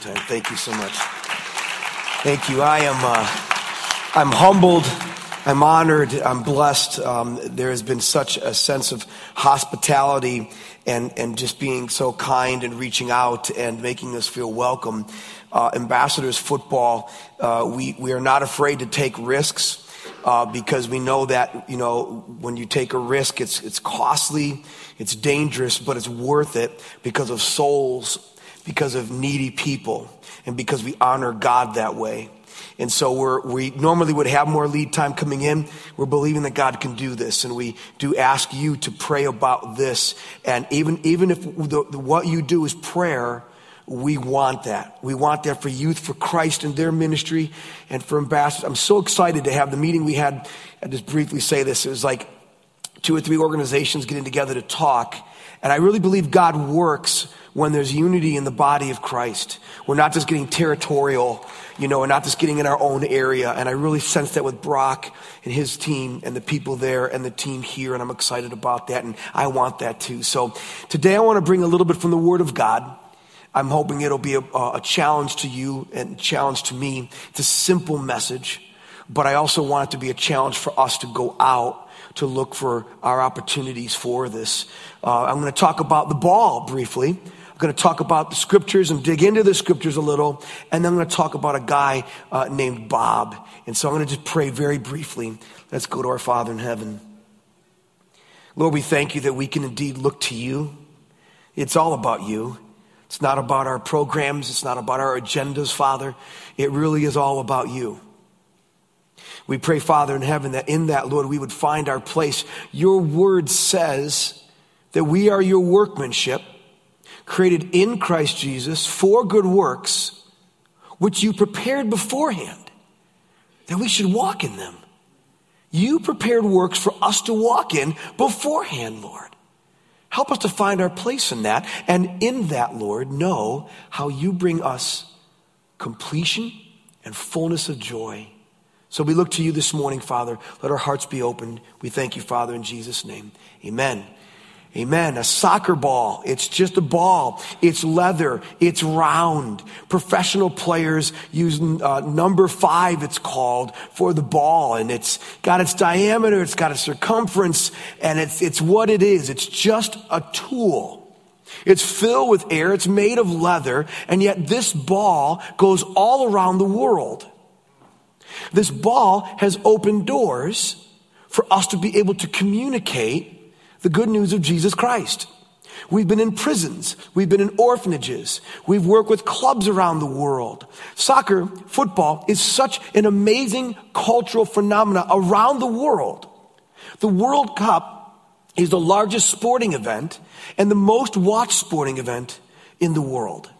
time. Thank you so much. Thank you. I am, uh, I'm humbled. I'm honored. I'm blessed. Um, there has been such a sense of hospitality and, and just being so kind and reaching out and making us feel welcome. Uh, ambassadors football, uh, we, we are not afraid to take risks. Uh, because we know that you know when you take a risk, it's it's costly, it's dangerous, but it's worth it because of souls, because of needy people, and because we honor God that way. And so we're, we normally would have more lead time coming in. We're believing that God can do this. And we do ask you to pray about this. And even, even if the, the, what you do is prayer, we want that. We want that for youth, for Christ and their ministry, and for ambassadors. I'm so excited to have the meeting we had. I just briefly say this. It was like two or three organizations getting together to talk. And I really believe God works when there's unity in the body of Christ. We're not just getting territorial, you know, we're not just getting in our own area. And I really sense that with Brock and his team and the people there and the team here. And I'm excited about that. And I want that too. So today I want to bring a little bit from the Word of God. I'm hoping it'll be a, a challenge to you and challenge to me. It's a simple message, but I also want it to be a challenge for us to go out to look for our opportunities for this. Uh, I'm going to talk about the ball briefly. Going to talk about the scriptures and dig into the scriptures a little. And then I'm going to talk about a guy uh, named Bob. And so I'm going to just pray very briefly. Let's go to our Father in heaven. Lord, we thank you that we can indeed look to you. It's all about you. It's not about our programs. It's not about our agendas, Father. It really is all about you. We pray, Father in heaven, that in that, Lord, we would find our place. Your word says that we are your workmanship, created in Christ Jesus for good works, which you prepared beforehand, that we should walk in them. You prepared works for us to walk in beforehand, Lord. Help us to find our place in that, and in that, Lord, know how you bring us completion and fullness of joy so we look to you this morning, Father. Let our hearts be opened. We thank you, Father, in Jesus' name. Amen. Amen. A soccer ball. It's just a ball. It's leather. It's round. Professional players use uh, number five, it's called, for the ball. And it's got its diameter. It's got a circumference. And it's, it's what it is. It's just a tool. It's filled with air. It's made of leather. And yet this ball goes all around the world. This ball has opened doors for us to be able to communicate the good news of Jesus Christ. We've been in prisons. We've been in orphanages. We've worked with clubs around the world. Soccer, football is such an amazing cultural phenomena around the world. The World Cup is the largest sporting event and the most watched sporting event in the world.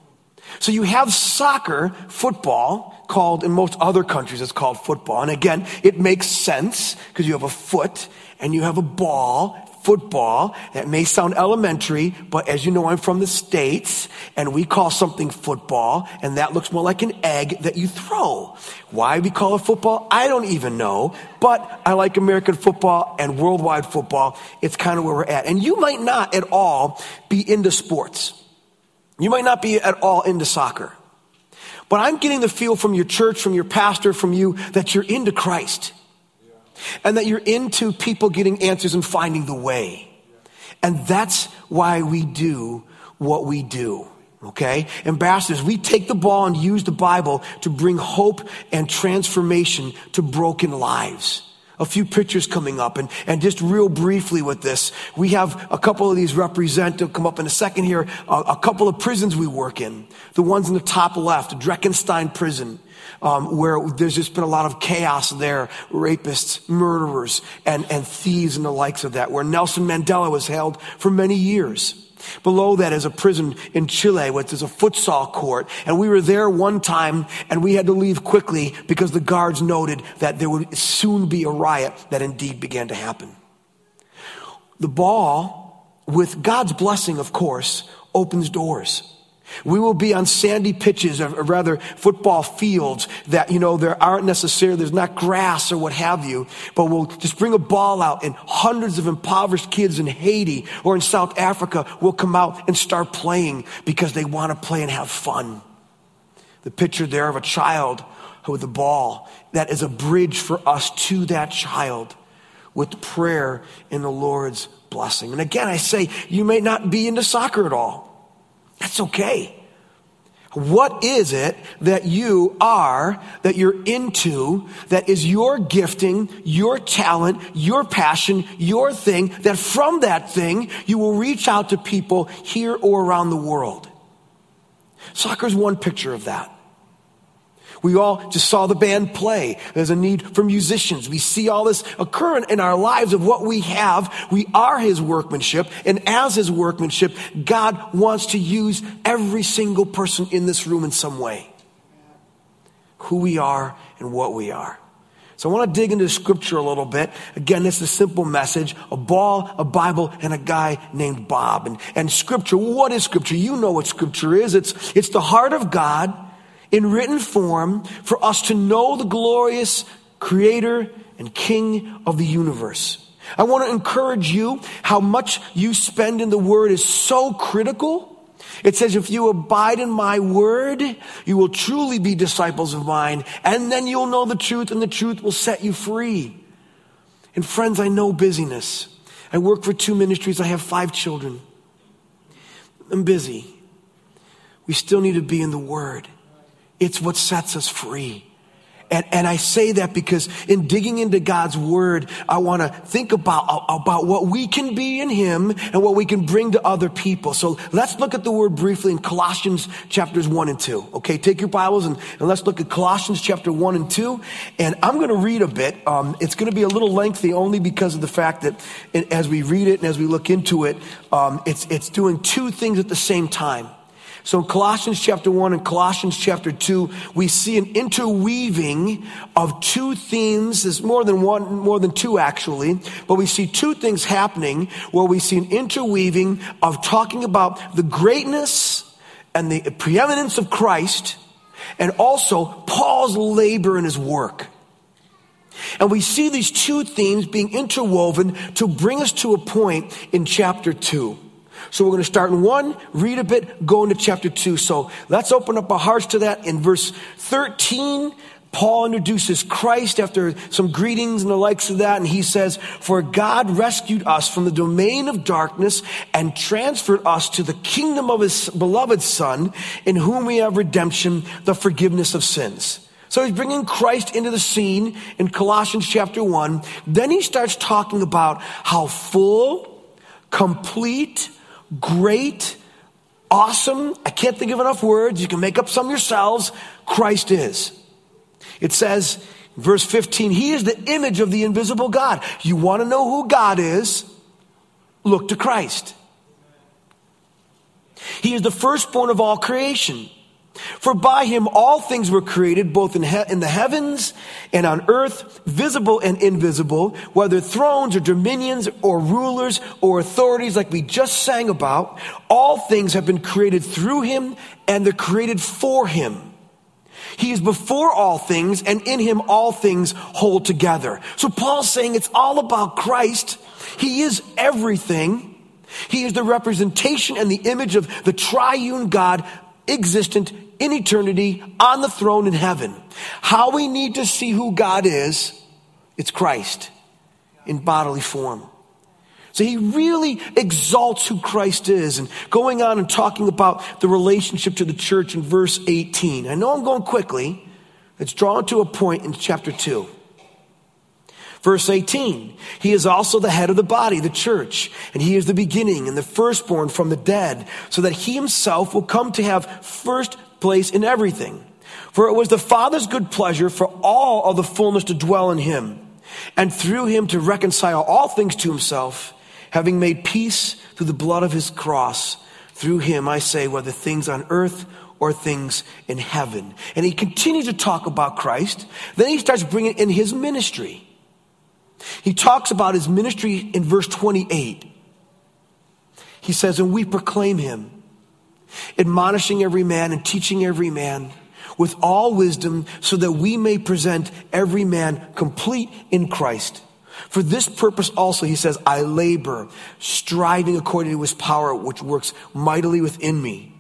So you have soccer, football, called, in most other countries, it's called football. And again, it makes sense because you have a foot and you have a ball, football. That may sound elementary, but as you know, I'm from the States and we call something football and that looks more like an egg that you throw. Why we call it football, I don't even know, but I like American football and worldwide football. It's kind of where we're at. And you might not at all be into sports. You might not be at all into soccer. But I'm getting the feel from your church, from your pastor, from you, that you're into Christ. And that you're into people getting answers and finding the way. And that's why we do what we do. Okay? Ambassadors, we take the ball and use the Bible to bring hope and transformation to broken lives a few pictures coming up. And, and just real briefly with this, we have a couple of these represent to come up in a second here, a, a couple of prisons we work in. The ones in the top left, Drakenstein prison. Um, where there's just been a lot of chaos there, rapists, murderers, and, and thieves and the likes of that, where Nelson Mandela was held for many years. Below that is a prison in Chile, which is a futsal court. And we were there one time and we had to leave quickly because the guards noted that there would soon be a riot that indeed began to happen. The ball, with God's blessing, of course, opens doors. We will be on sandy pitches, or rather football fields that, you know, there aren't necessarily, there's not grass or what have you, but we'll just bring a ball out and hundreds of impoverished kids in Haiti or in South Africa will come out and start playing because they want to play and have fun. The picture there of a child with a ball that is a bridge for us to that child with prayer in the Lord's blessing. And again, I say, you may not be into soccer at all. That's okay. What is it that you are, that you're into, that is your gifting, your talent, your passion, your thing, that from that thing you will reach out to people here or around the world? Soccer is one picture of that. We all just saw the band play. There's a need for musicians. We see all this occurring in our lives of what we have. We are His workmanship. And as His workmanship, God wants to use every single person in this room in some way. Who we are and what we are. So I want to dig into scripture a little bit. Again, it's a simple message, a ball, a Bible, and a guy named Bob. And, and scripture, what is scripture? You know what scripture is. It's, it's the heart of God in written form for us to know the glorious creator and king of the universe. I want to encourage you how much you spend in the word is so critical. It says, if you abide in my word, you will truly be disciples of mine, and then you'll know the truth, and the truth will set you free. And friends, I know busyness. I work for two ministries. I have five children. I'm busy. We still need to be in the word. It's what sets us free. And, and I say that because in digging into God's word, I want to think about, about what we can be in Him and what we can bring to other people. So let's look at the word briefly in Colossians chapters 1 and 2. Okay, take your Bibles and, and let's look at Colossians chapter 1 and 2. And I'm going to read a bit. Um, it's going to be a little lengthy only because of the fact that as we read it and as we look into it, um, it's, it's doing two things at the same time. So in Colossians chapter 1 and Colossians chapter 2, we see an interweaving of two themes. There's more than one, more than two actually, but we see two things happening where we see an interweaving of talking about the greatness and the preeminence of Christ and also Paul's labor and his work. And we see these two themes being interwoven to bring us to a point in chapter 2. So we're going to start in one, read a bit, go into chapter two. So let's open up our hearts to that. In verse 13, Paul introduces Christ after some greetings and the likes of that, and he says, For God rescued us from the domain of darkness and transferred us to the kingdom of his beloved Son, in whom we have redemption, the forgiveness of sins. So he's bringing Christ into the scene in Colossians chapter 1. Then he starts talking about how full, complete, great, awesome, I can't think of enough words, you can make up some yourselves, Christ is. It says, verse 15, He is the image of the invisible God. You want to know who God is? Look to Christ. He is the firstborn of all creation. For by him all things were created, both in, he- in, the heavens and on earth, visible and invisible, whether thrones or dominions or rulers or authorities, like we just sang about. All things have been created through him and they're created for him. He is before all things, and in him all things hold together. So Paul's saying it's all about Christ. He is everything. He is the representation and the image of the triune God existent in eternity on the throne in heaven. How we need to see who God is, it's Christ in bodily form. So he really exalts who Christ is and going on and talking about the relationship to the church in verse 18. I know I'm going quickly. It's drawn to a point in chapter 2. Verse 18, he is also the head of the body, the church, and he is the beginning and the firstborn from the dead, so that he himself will come to have first place in everything. For it was the Father's good pleasure for all of the fullness to dwell in him, and through him to reconcile all things to himself, having made peace through the blood of his cross. Through him, I say, whether things on earth or things in heaven. And he continues to talk about Christ. Then he starts bringing in his ministry. He talks about his ministry in verse 28. He says, And we proclaim him, admonishing every man and teaching every man with all wisdom, so that we may present every man complete in Christ. For this purpose also, he says, I labor, striving according to his power, which works mightily within me.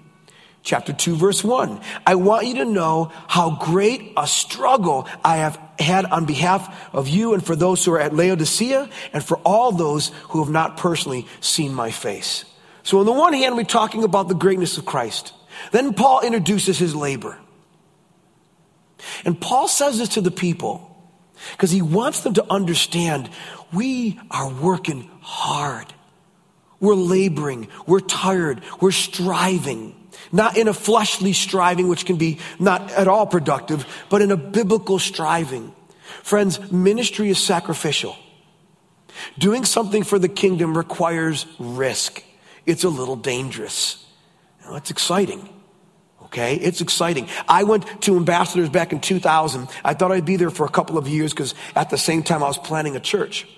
Chapter 2, verse 1. I want you to know how great a struggle I have had on behalf of you and for those who are at Laodicea and for all those who have not personally seen my face. So, on the one hand, we're talking about the greatness of Christ. Then Paul introduces his labor. And Paul says this to the people because he wants them to understand we are working hard. We're laboring. We're tired. We're striving. Not in a fleshly striving, which can be not at all productive, but in a biblical striving. Friends, ministry is sacrificial. Doing something for the kingdom requires risk. It's a little dangerous. Now, it's exciting. Okay, it's exciting. I went to Ambassadors back in 2000. I thought I'd be there for a couple of years because at the same time I was planning a church.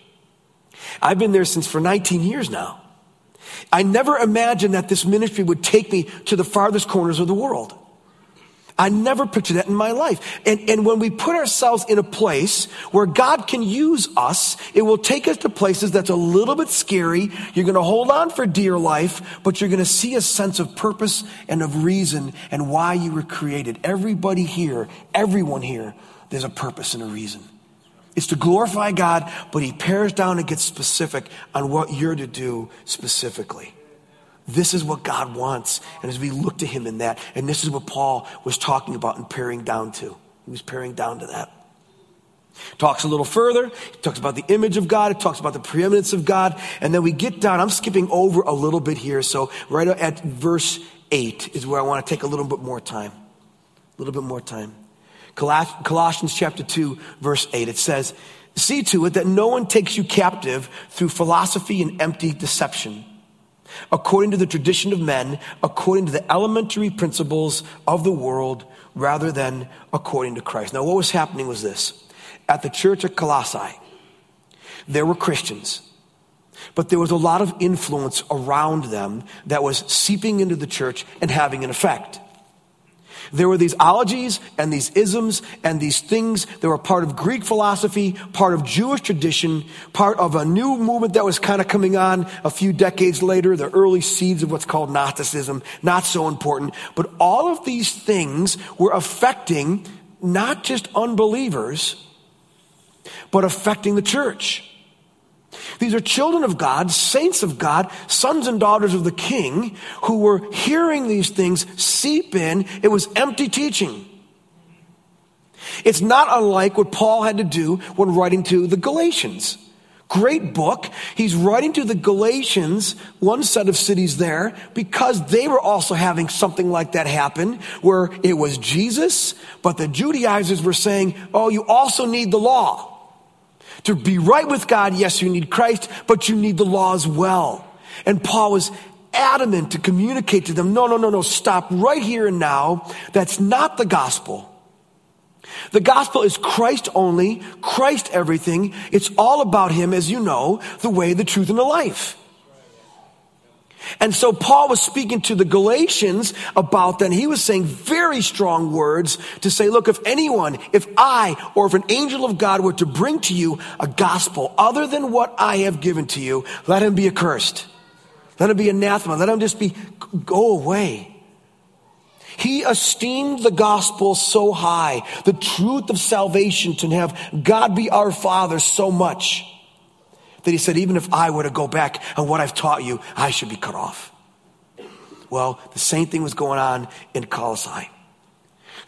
I've been there since for 19 years now. I never imagined that this ministry would take me to the farthest corners of the world. I never pictured that in my life. And, and when we put ourselves in a place where God can use us, it will take us to places that's a little bit scary. You're going to hold on for dear life, but you're going to see a sense of purpose and of reason and why you were created. Everybody here, everyone here, there's a purpose and a reason. It's to glorify God, but he pares down and gets specific on what you're to do specifically. This is what God wants. And as we look to him in that, and this is what Paul was talking about and paring down to. He was paring down to that. Talks a little further. He talks about the image of God. It talks about the preeminence of God. And then we get down. I'm skipping over a little bit here. So right at verse 8 is where I want to take a little bit more time. A little bit more time. Colossians chapter 2, verse 8, it says, See to it that no one takes you captive through philosophy and empty deception, according to the tradition of men, according to the elementary principles of the world, rather than according to Christ. Now, what was happening was this. At the church at Colossae, there were Christians, but there was a lot of influence around them that was seeping into the church and having an effect. There were these ologies and these isms and these things that were part of Greek philosophy, part of Jewish tradition, part of a new movement that was kind of coming on a few decades later, the early seeds of what's called Gnosticism. Not so important. But all of these things were affecting not just unbelievers, but affecting the church. These are children of God, saints of God, sons and daughters of the king who were hearing these things seep in. It was empty teaching. It's not unlike what Paul had to do when writing to the Galatians. Great book. He's writing to the Galatians, one set of cities there, because they were also having something like that happen, where it was Jesus, but the Judaizers were saying, oh, you also need the law. To be right with God, yes, you need Christ, but you need the law as well. And Paul was adamant to communicate to them, no, no, no, no, stop right here and now. That's not the gospel. The gospel is Christ only, Christ everything. It's all about Him, as you know, the way, the truth, and the life. And so Paul was speaking to the Galatians about that. He was saying very strong words to say, look, if anyone, if I or if an angel of God were to bring to you a gospel other than what I have given to you, let him be accursed. Let him be anathema. Let him just be, go away. He esteemed the gospel so high, the truth of salvation to have God be our Father so much that he said, even if I were to go back on what I've taught you, I should be cut off. Well, the same thing was going on in Colossae.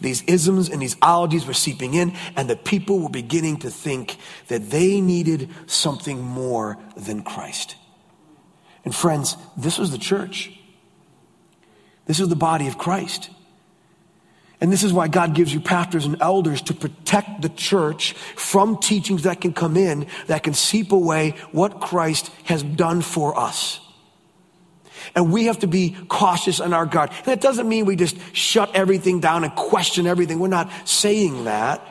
These isms and these ologies were seeping in, and the people were beginning to think that they needed something more than Christ. And friends, this was the church. This is the body of Christ. And this is why God gives you pastors and elders to protect the church from teachings that can come in that can seep away what Christ has done for us. And we have to be cautious on our guard. And that doesn't mean we just shut everything down and question everything. We're not saying that.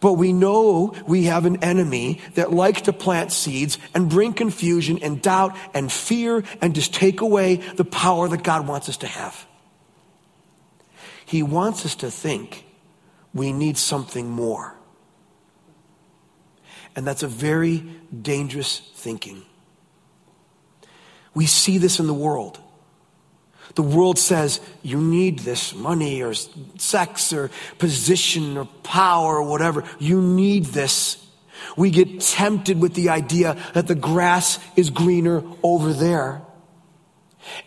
But we know we have an enemy that likes to plant seeds and bring confusion and doubt and fear and just take away the power that God wants us to have. He wants us to think we need something more. And that's a very dangerous thinking. We see this in the world. The world says you need this money or sex or position or power or whatever. You need this. We get tempted with the idea that the grass is greener over there.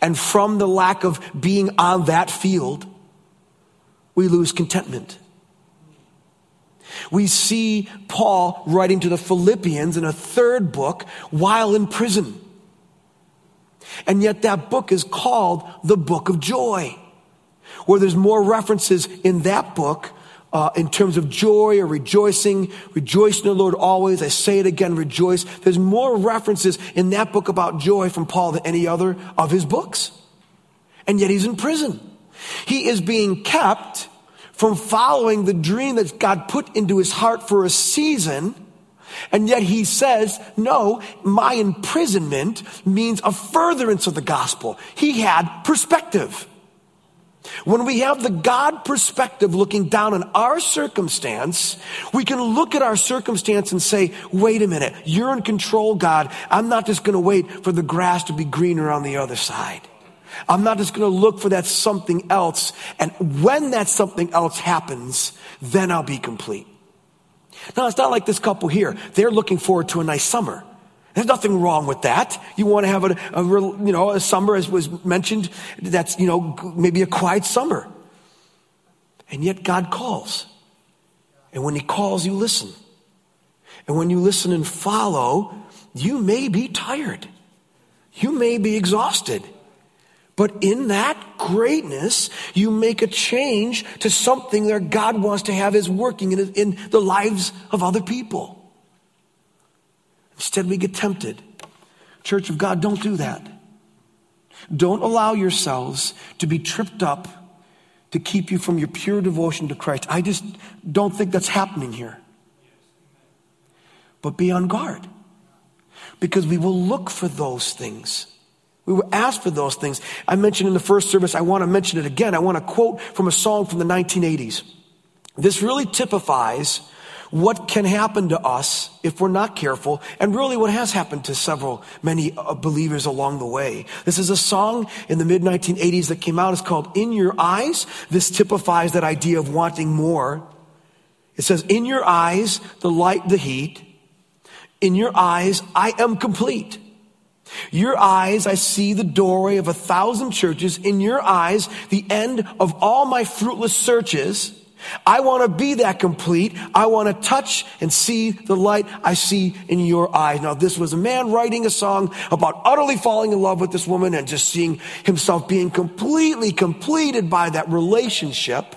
And from the lack of being on that field, we lose contentment. We see Paul writing to the Philippians in a third book while in prison. And yet that book is called the Book of Joy, where there's more references in that book uh, in terms of joy or rejoicing. Rejoice in the Lord always. I say it again, rejoice. There's more references in that book about joy from Paul than any other of his books. And yet he's in prison. He is being kept from following the dream that God put into his heart for a season. And yet he says, no, my imprisonment means a furtherance of the gospel. He had perspective. When we have the God perspective looking down on our circumstance, we can look at our circumstance and say, wait a minute, you're in control, God. I'm not just going to wait for the grass to be greener on the other side. I'm not just going to look for that something else. And when that something else happens, then I'll be complete. Now, it's not like this couple here. They're looking forward to a nice summer. There's nothing wrong with that. You want to have a, a, you know, a summer, as was mentioned, that's, you know, maybe a quiet summer. And yet God calls. And when He calls, you listen. And when you listen and follow, you may be tired. You may be exhausted. But in that greatness, you make a change to something that God wants to have is working in, in the lives of other people. Instead, we get tempted. Church of God, don't do that. Don't allow yourselves to be tripped up to keep you from your pure devotion to Christ. I just don't think that's happening here. But be on guard because we will look for those things. We were asked for those things. I mentioned in the first service, I want to mention it again. I want to quote from a song from the 1980s. This really typifies what can happen to us if we're not careful, and really what has happened to several, many uh, believers along the way. This is a song in the mid 1980s that came out. It's called In Your Eyes. This typifies that idea of wanting more. It says, In your eyes, the light, the heat. In your eyes, I am complete. Your eyes, I see the doorway of a thousand churches. In your eyes, the end of all my fruitless searches. I want to be that complete. I want to touch and see the light I see in your eyes. Now, this was a man writing a song about utterly falling in love with this woman and just seeing himself being completely completed by that relationship.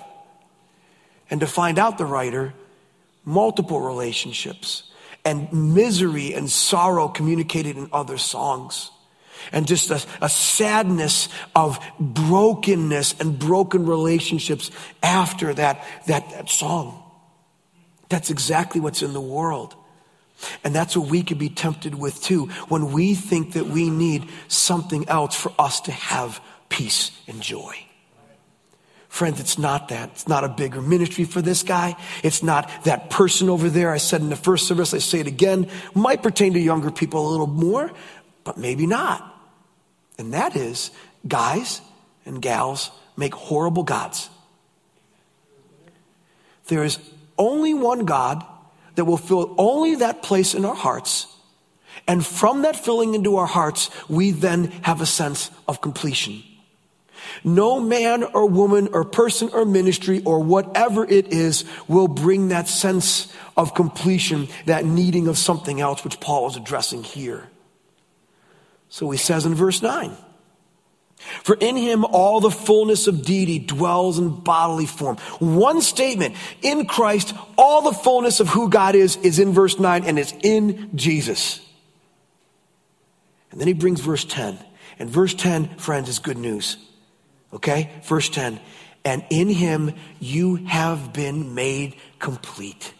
And to find out the writer, multiple relationships and misery and sorrow communicated in other songs and just a, a, sadness of brokenness and broken relationships after that, that, that song. That's exactly what's in the world. And that's what we could be tempted with too when we think that we need something else for us to have peace and joy. Friends, it's not that. It's not a bigger ministry for this guy. It's not that person over there. I said in the first service, I say it again, might pertain to younger people a little more, but maybe not. And that is guys and gals make horrible gods. There is only one God that will fill only that place in our hearts. And from that filling into our hearts, we then have a sense of completion. No man or woman or person or ministry or whatever it is will bring that sense of completion, that needing of something else, which Paul is addressing here. So he says in verse 9, for in him all the fullness of deity dwells in bodily form. One statement, in Christ, all the fullness of who God is, is in verse 9 and it's in Jesus. And then he brings verse 10. And verse 10, friends, is good news. Okay? Verse 10. And in him you have been made complete.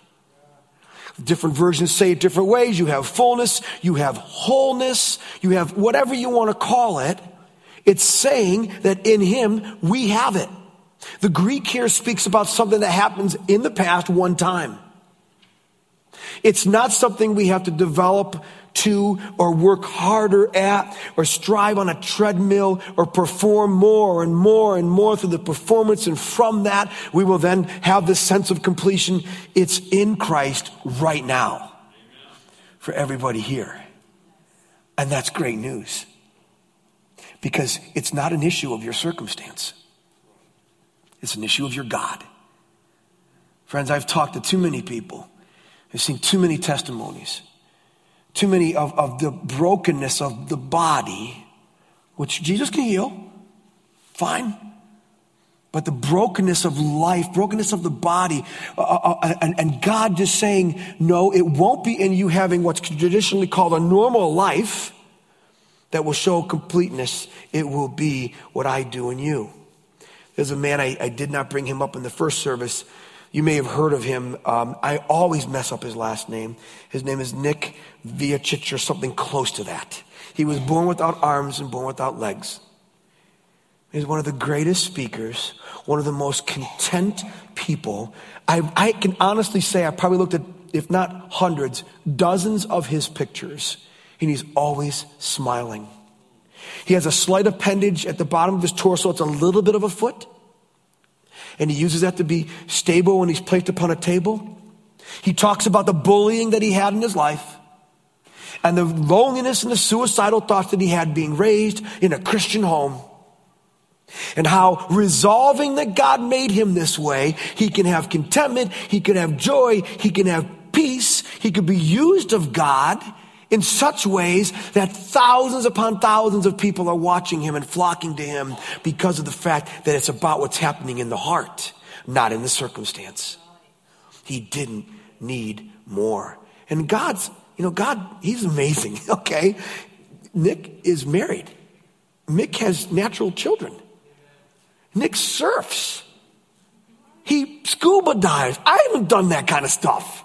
Different versions say it different ways. You have fullness, you have wholeness, you have whatever you want to call it. It's saying that in him we have it. The Greek here speaks about something that happens in the past one time. It's not something we have to develop to or work harder at or strive on a treadmill or perform more and more and more through the performance. And from that, we will then have this sense of completion. It's in Christ right now for everybody here. And that's great news because it's not an issue of your circumstance. It's an issue of your God. Friends, I've talked to too many people. I've seen too many testimonies, too many of, of the brokenness of the body, which Jesus can heal. Fine. But the brokenness of life, brokenness of the body, uh, uh, uh and, and God just saying, no, it won't be in you having what's traditionally called a normal life that will show completeness. It will be what I do in you. There's a man, I, I did not bring him up in the first service. You may have heard of him. Um, I always mess up his last name. His name is Nick Vujicic or something close to that. He was born without arms and born without legs. He's one of the greatest speakers, one of the most content people. I, I can honestly say I probably looked at, if not hundreds, dozens of his pictures, and he's always smiling. He has a slight appendage at the bottom of his torso. It's a little bit of a foot. And he uses that to be stable when he's placed upon a table. He talks about the bullying that he had in his life and the loneliness and the suicidal thoughts that he had being raised in a Christian home. And how resolving that God made him this way, he can have contentment, he can have joy, he can have peace, he can be used of God in such ways that thousands upon thousands of people are watching him and flocking to him because of the fact that it's about what's happening in the heart, not in the circumstance. He didn't need more. And God's, you know, God, He's amazing, okay? Nick is married. Nick has natural children. Nick surfs. He scuba dives. I haven't done that kind of stuff.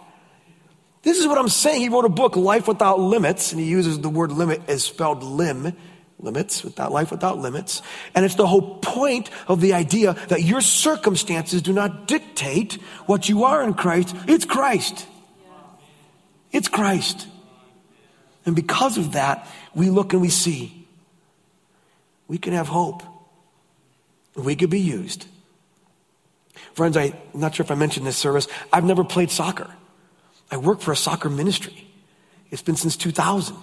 This is what I'm saying. He wrote a book, Life Without Limits, and he uses the word limit as spelled limb, limits, without life without limits. And it's the whole point of the idea that your circumstances do not dictate what you are in Christ. It's Christ. It's Christ. And because of that, we look and we see we can have hope. We could be used. Friends, I'm not sure if I mentioned this service. I've never played soccer. I work for a soccer ministry. It's been since 2000.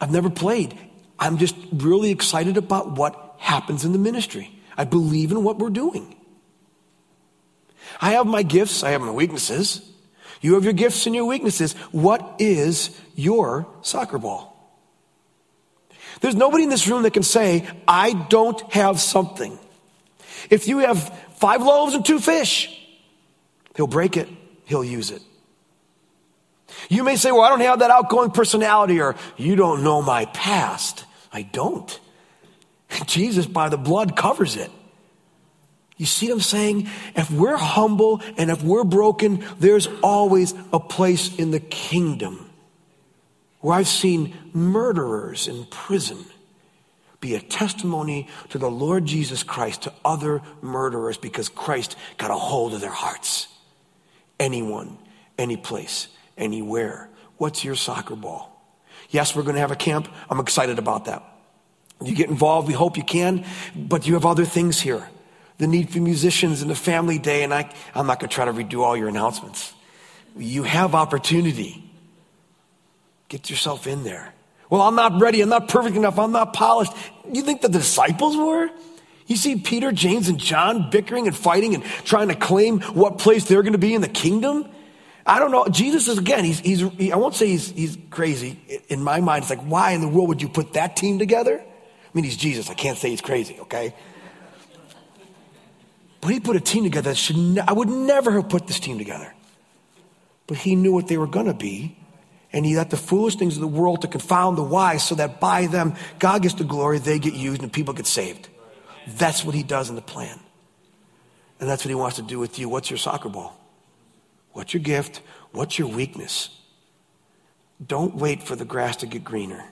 I've never played. I'm just really excited about what happens in the ministry. I believe in what we're doing. I have my gifts, I have my weaknesses. You have your gifts and your weaknesses. What is your soccer ball? There's nobody in this room that can say, I don't have something. If you have five loaves and two fish, he'll break it, he'll use it. You may say, well, I don't have that outgoing personality, or you don't know my past. I don't. Jesus, by the blood, covers it. You see what I'm saying? If we're humble and if we're broken, there's always a place in the kingdom where I've seen murderers in prison be a testimony to the Lord Jesus Christ to other murderers because Christ got a hold of their hearts. Anyone, any place anywhere. What's your soccer ball? Yes, we're going to have a camp. I'm excited about that. You get involved, we hope you can, but you have other things here. The need for musicians and the family day, and I, I'm not going to try to redo all your announcements. You have opportunity. Get yourself in there. Well, I'm not ready. I'm not perfect enough. I'm not polished. You think the disciples were? You see Peter, James, and John bickering and fighting and trying to claim what place they're going to be in the kingdom? I don't know. Jesus is again, he's, he's he, I won't say he's, he's crazy. In my mind, it's like, why in the world would you put that team together? I mean, he's Jesus. I can't say he's crazy, okay? But he put a team together that should, ne- I would never have put this team together. But he knew what they were going to be. And he let the foolish things of the world to confound the wise so that by them, God gets the glory, they get used, and people get saved. That's what he does in the plan. And that's what he wants to do with you. What's your soccer ball? What's your gift? What's your weakness? Don't wait for the grass to get greener.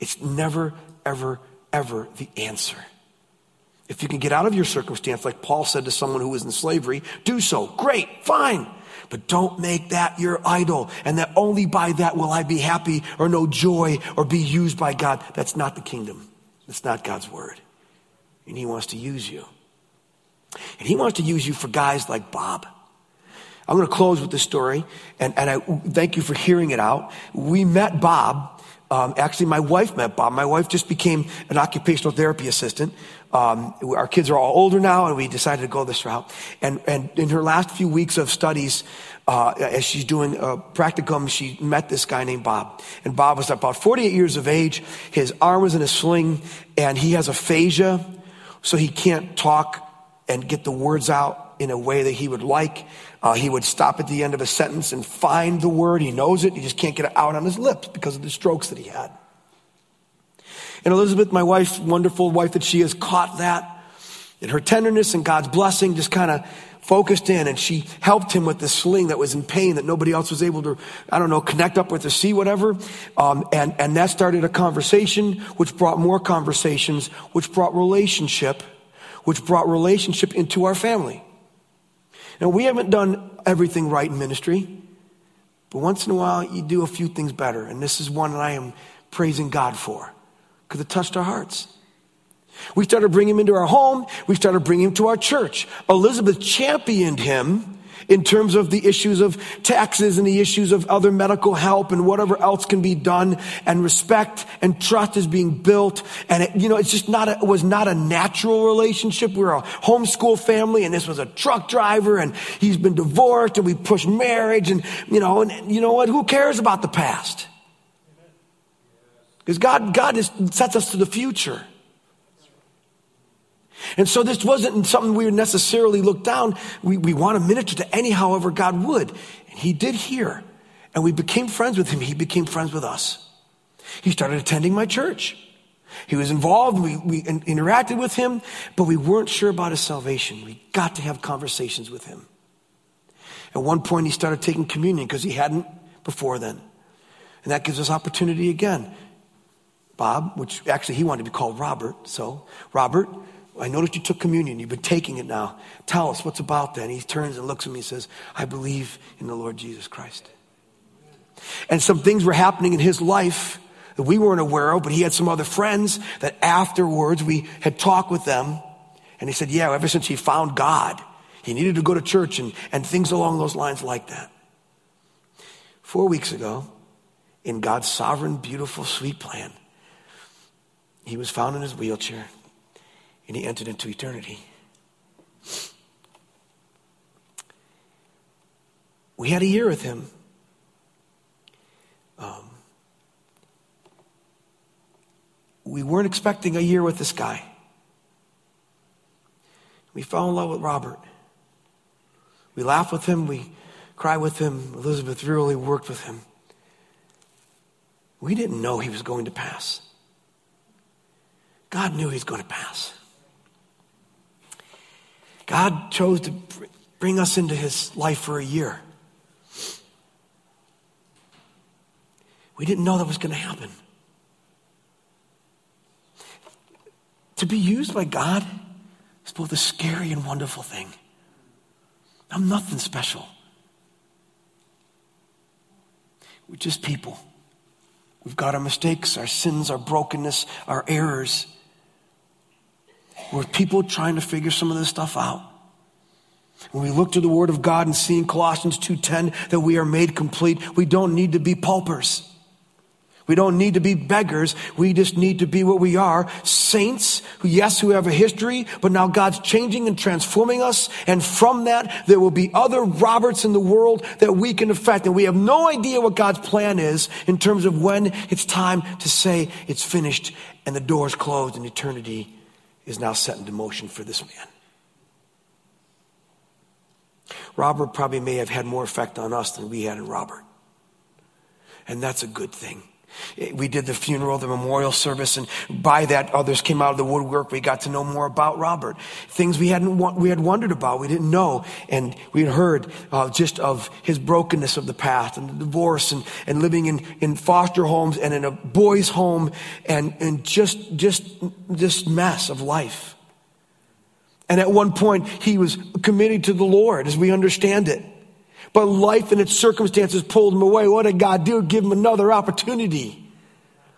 It's never, ever, ever the answer. If you can get out of your circumstance, like Paul said to someone who was in slavery, do so. Great, fine. But don't make that your idol and that only by that will I be happy or know joy or be used by God. That's not the kingdom. That's not God's word. And he wants to use you. And he wants to use you for guys like Bob. I'm going to close with this story, and, and I thank you for hearing it out. We met Bob. Um, actually, my wife met Bob. My wife just became an occupational therapy assistant. Um, our kids are all older now, and we decided to go this route. And, and in her last few weeks of studies, uh, as she's doing a practicum, she met this guy named Bob. And Bob was about 48 years of age. His arm was in a sling, and he has aphasia, so he can't talk and get the words out in a way that he would like. Uh, he would stop at the end of a sentence and find the word. He knows it. He just can't get it out on his lips because of the strokes that he had. And Elizabeth, my wife, wonderful wife that she has, caught that. And her tenderness and God's blessing just kind of focused in and she helped him with the sling that was in pain that nobody else was able to, I don't know, connect up with or see, whatever. Um, and, and that started a conversation, which brought more conversations, which brought relationship, which brought relationship into our family. Now, we haven't done everything right in ministry, but once in a while you do a few things better. And this is one that I am praising God for because it touched our hearts. We started bringing him into our home. We started bringing him to our church. Elizabeth championed him in terms of the issues of taxes and the issues of other medical help and whatever else can be done and respect and trust is being built. And it, you know, it's just not a, it was not a natural relationship. We were a homeschool family and this was a truck driver and he's been divorced and we pushed marriage and, you know, and you know what? Who cares about the past? Because God, God is, sets us to the future. And so this wasn't something we would necessarily look down. We, we want to minister to any however God would. And he did here. And we became friends with him. He became friends with us. He started attending my church. He was involved. We, we interacted with him, but we weren't sure about his salvation. We got to have conversations with him. At one point, he started taking communion because he hadn't before then. And that gives us opportunity again. Bob, which actually he wanted to be called Robert. So, Robert, I noticed you took communion. You've been taking it now. Tell us what's about that. And he turns and looks at me and says, I believe in the Lord Jesus Christ. And some things were happening in his life that we weren't aware of, but he had some other friends that afterwards we had talked with them. And he said, Yeah, ever since he found God, he needed to go to church and, and things along those lines like that. Four weeks ago, in God's sovereign, beautiful, sweet plan, he was found in his wheelchair and he entered into eternity. We had a year with him. Um, we weren't expecting a year with this guy. We fell in love with Robert. We laughed with him. We cried with him. Elizabeth really worked with him. We didn't know he was going to pass. God knew he was going to pass. God chose to bring us into his life for a year. We didn't know that was going to happen. To be used by God is both a scary and wonderful thing. I'm nothing special. We're just people. We've got our mistakes, our sins, our brokenness, our errors. We're people trying to figure some of this stuff out. When we look to the Word of God and see in Colossians 2.10 that we are made complete, we don't need to be paupers. We don't need to be beggars. We just need to be what we are. Saints, who, yes, who have a history, but now God's changing and transforming us. And from that, there will be other Roberts in the world that we can affect. And we have no idea what God's plan is in terms of when it's time to say it's finished and the door's closed and eternity is now set into motion for this man. Robert probably may have had more effect on us than we had in Robert. And that's a good thing. We did the funeral, the memorial service, and by that, others came out of the woodwork. We got to know more about Robert. Things we hadn't, we had wondered about, we didn't know. And we had heard uh, just of his brokenness of the past and the divorce and, and living in, in foster homes and in a boys' home and, and just, just this mess of life. And at one point, he was committed to the Lord as we understand it. But life and its circumstances pulled him away. What did God do? Give him another opportunity.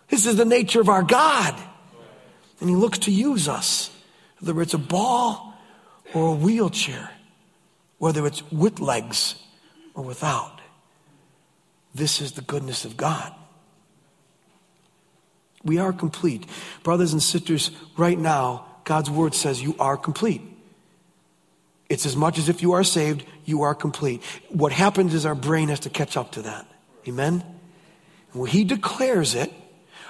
This is the nature of our God. And he looks to use us, whether it's a ball or a wheelchair, whether it's with legs or without. This is the goodness of God. We are complete. Brothers and sisters, right now, God's word says you are complete. It's as much as if you are saved, you are complete. What happens is our brain has to catch up to that. Amen? When he declares it,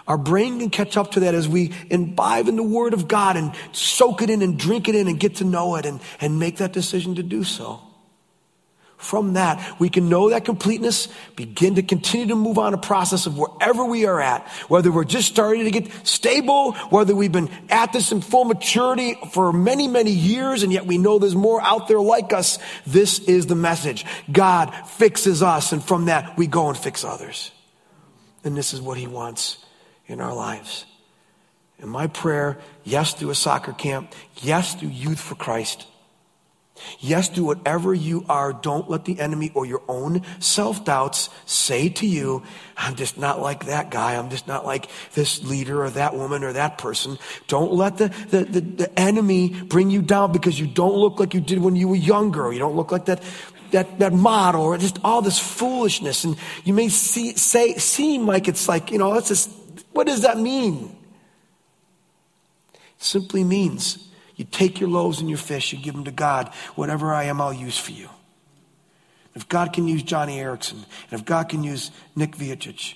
our brain can catch up to that as we imbibe in the Word of God and soak it in and drink it in and get to know it and, and make that decision to do so. From that, we can know that completeness, begin to continue to move on a process of wherever we are at, whether we're just starting to get stable, whether we've been at this in full maturity for many, many years, and yet we know there's more out there like us. This is the message. God fixes us, and from that, we go and fix others. And this is what He wants in our lives. And my prayer, yes, through a soccer camp, yes, through Youth for Christ Yes, do whatever you are. Don't let the enemy or your own self doubts say to you, I'm just not like that guy. I'm just not like this leader or that woman or that person. Don't let the, the, the, the enemy bring you down because you don't look like you did when you were younger you don't look like that, that, that model or just all this foolishness. And you may see, say, seem like it's like, you know, it's just, what does that mean? It simply means you take your loaves and your fish, you give them to God. Whatever I am, I'll use for you. If God can use Joni Eareckson, and if God can use Nick Vujicic,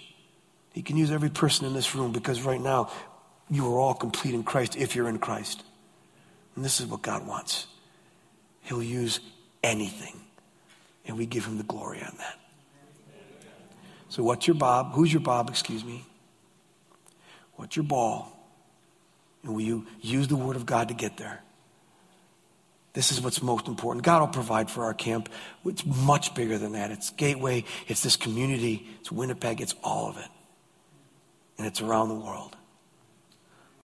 He can use every person in this room because right now you are all complete in Christ if you're in Christ. And this is what God wants. He'll use anything, and we give Him the glory on that. So, what's your Bob? Who's your Bob? Excuse me. What's your ball? And will you use the Word of God to get there? This is what's most important. God will provide for our camp. It's much bigger than that. It's Gateway, it's this community, it's Winnipeg, it's all of it. And it's around the world.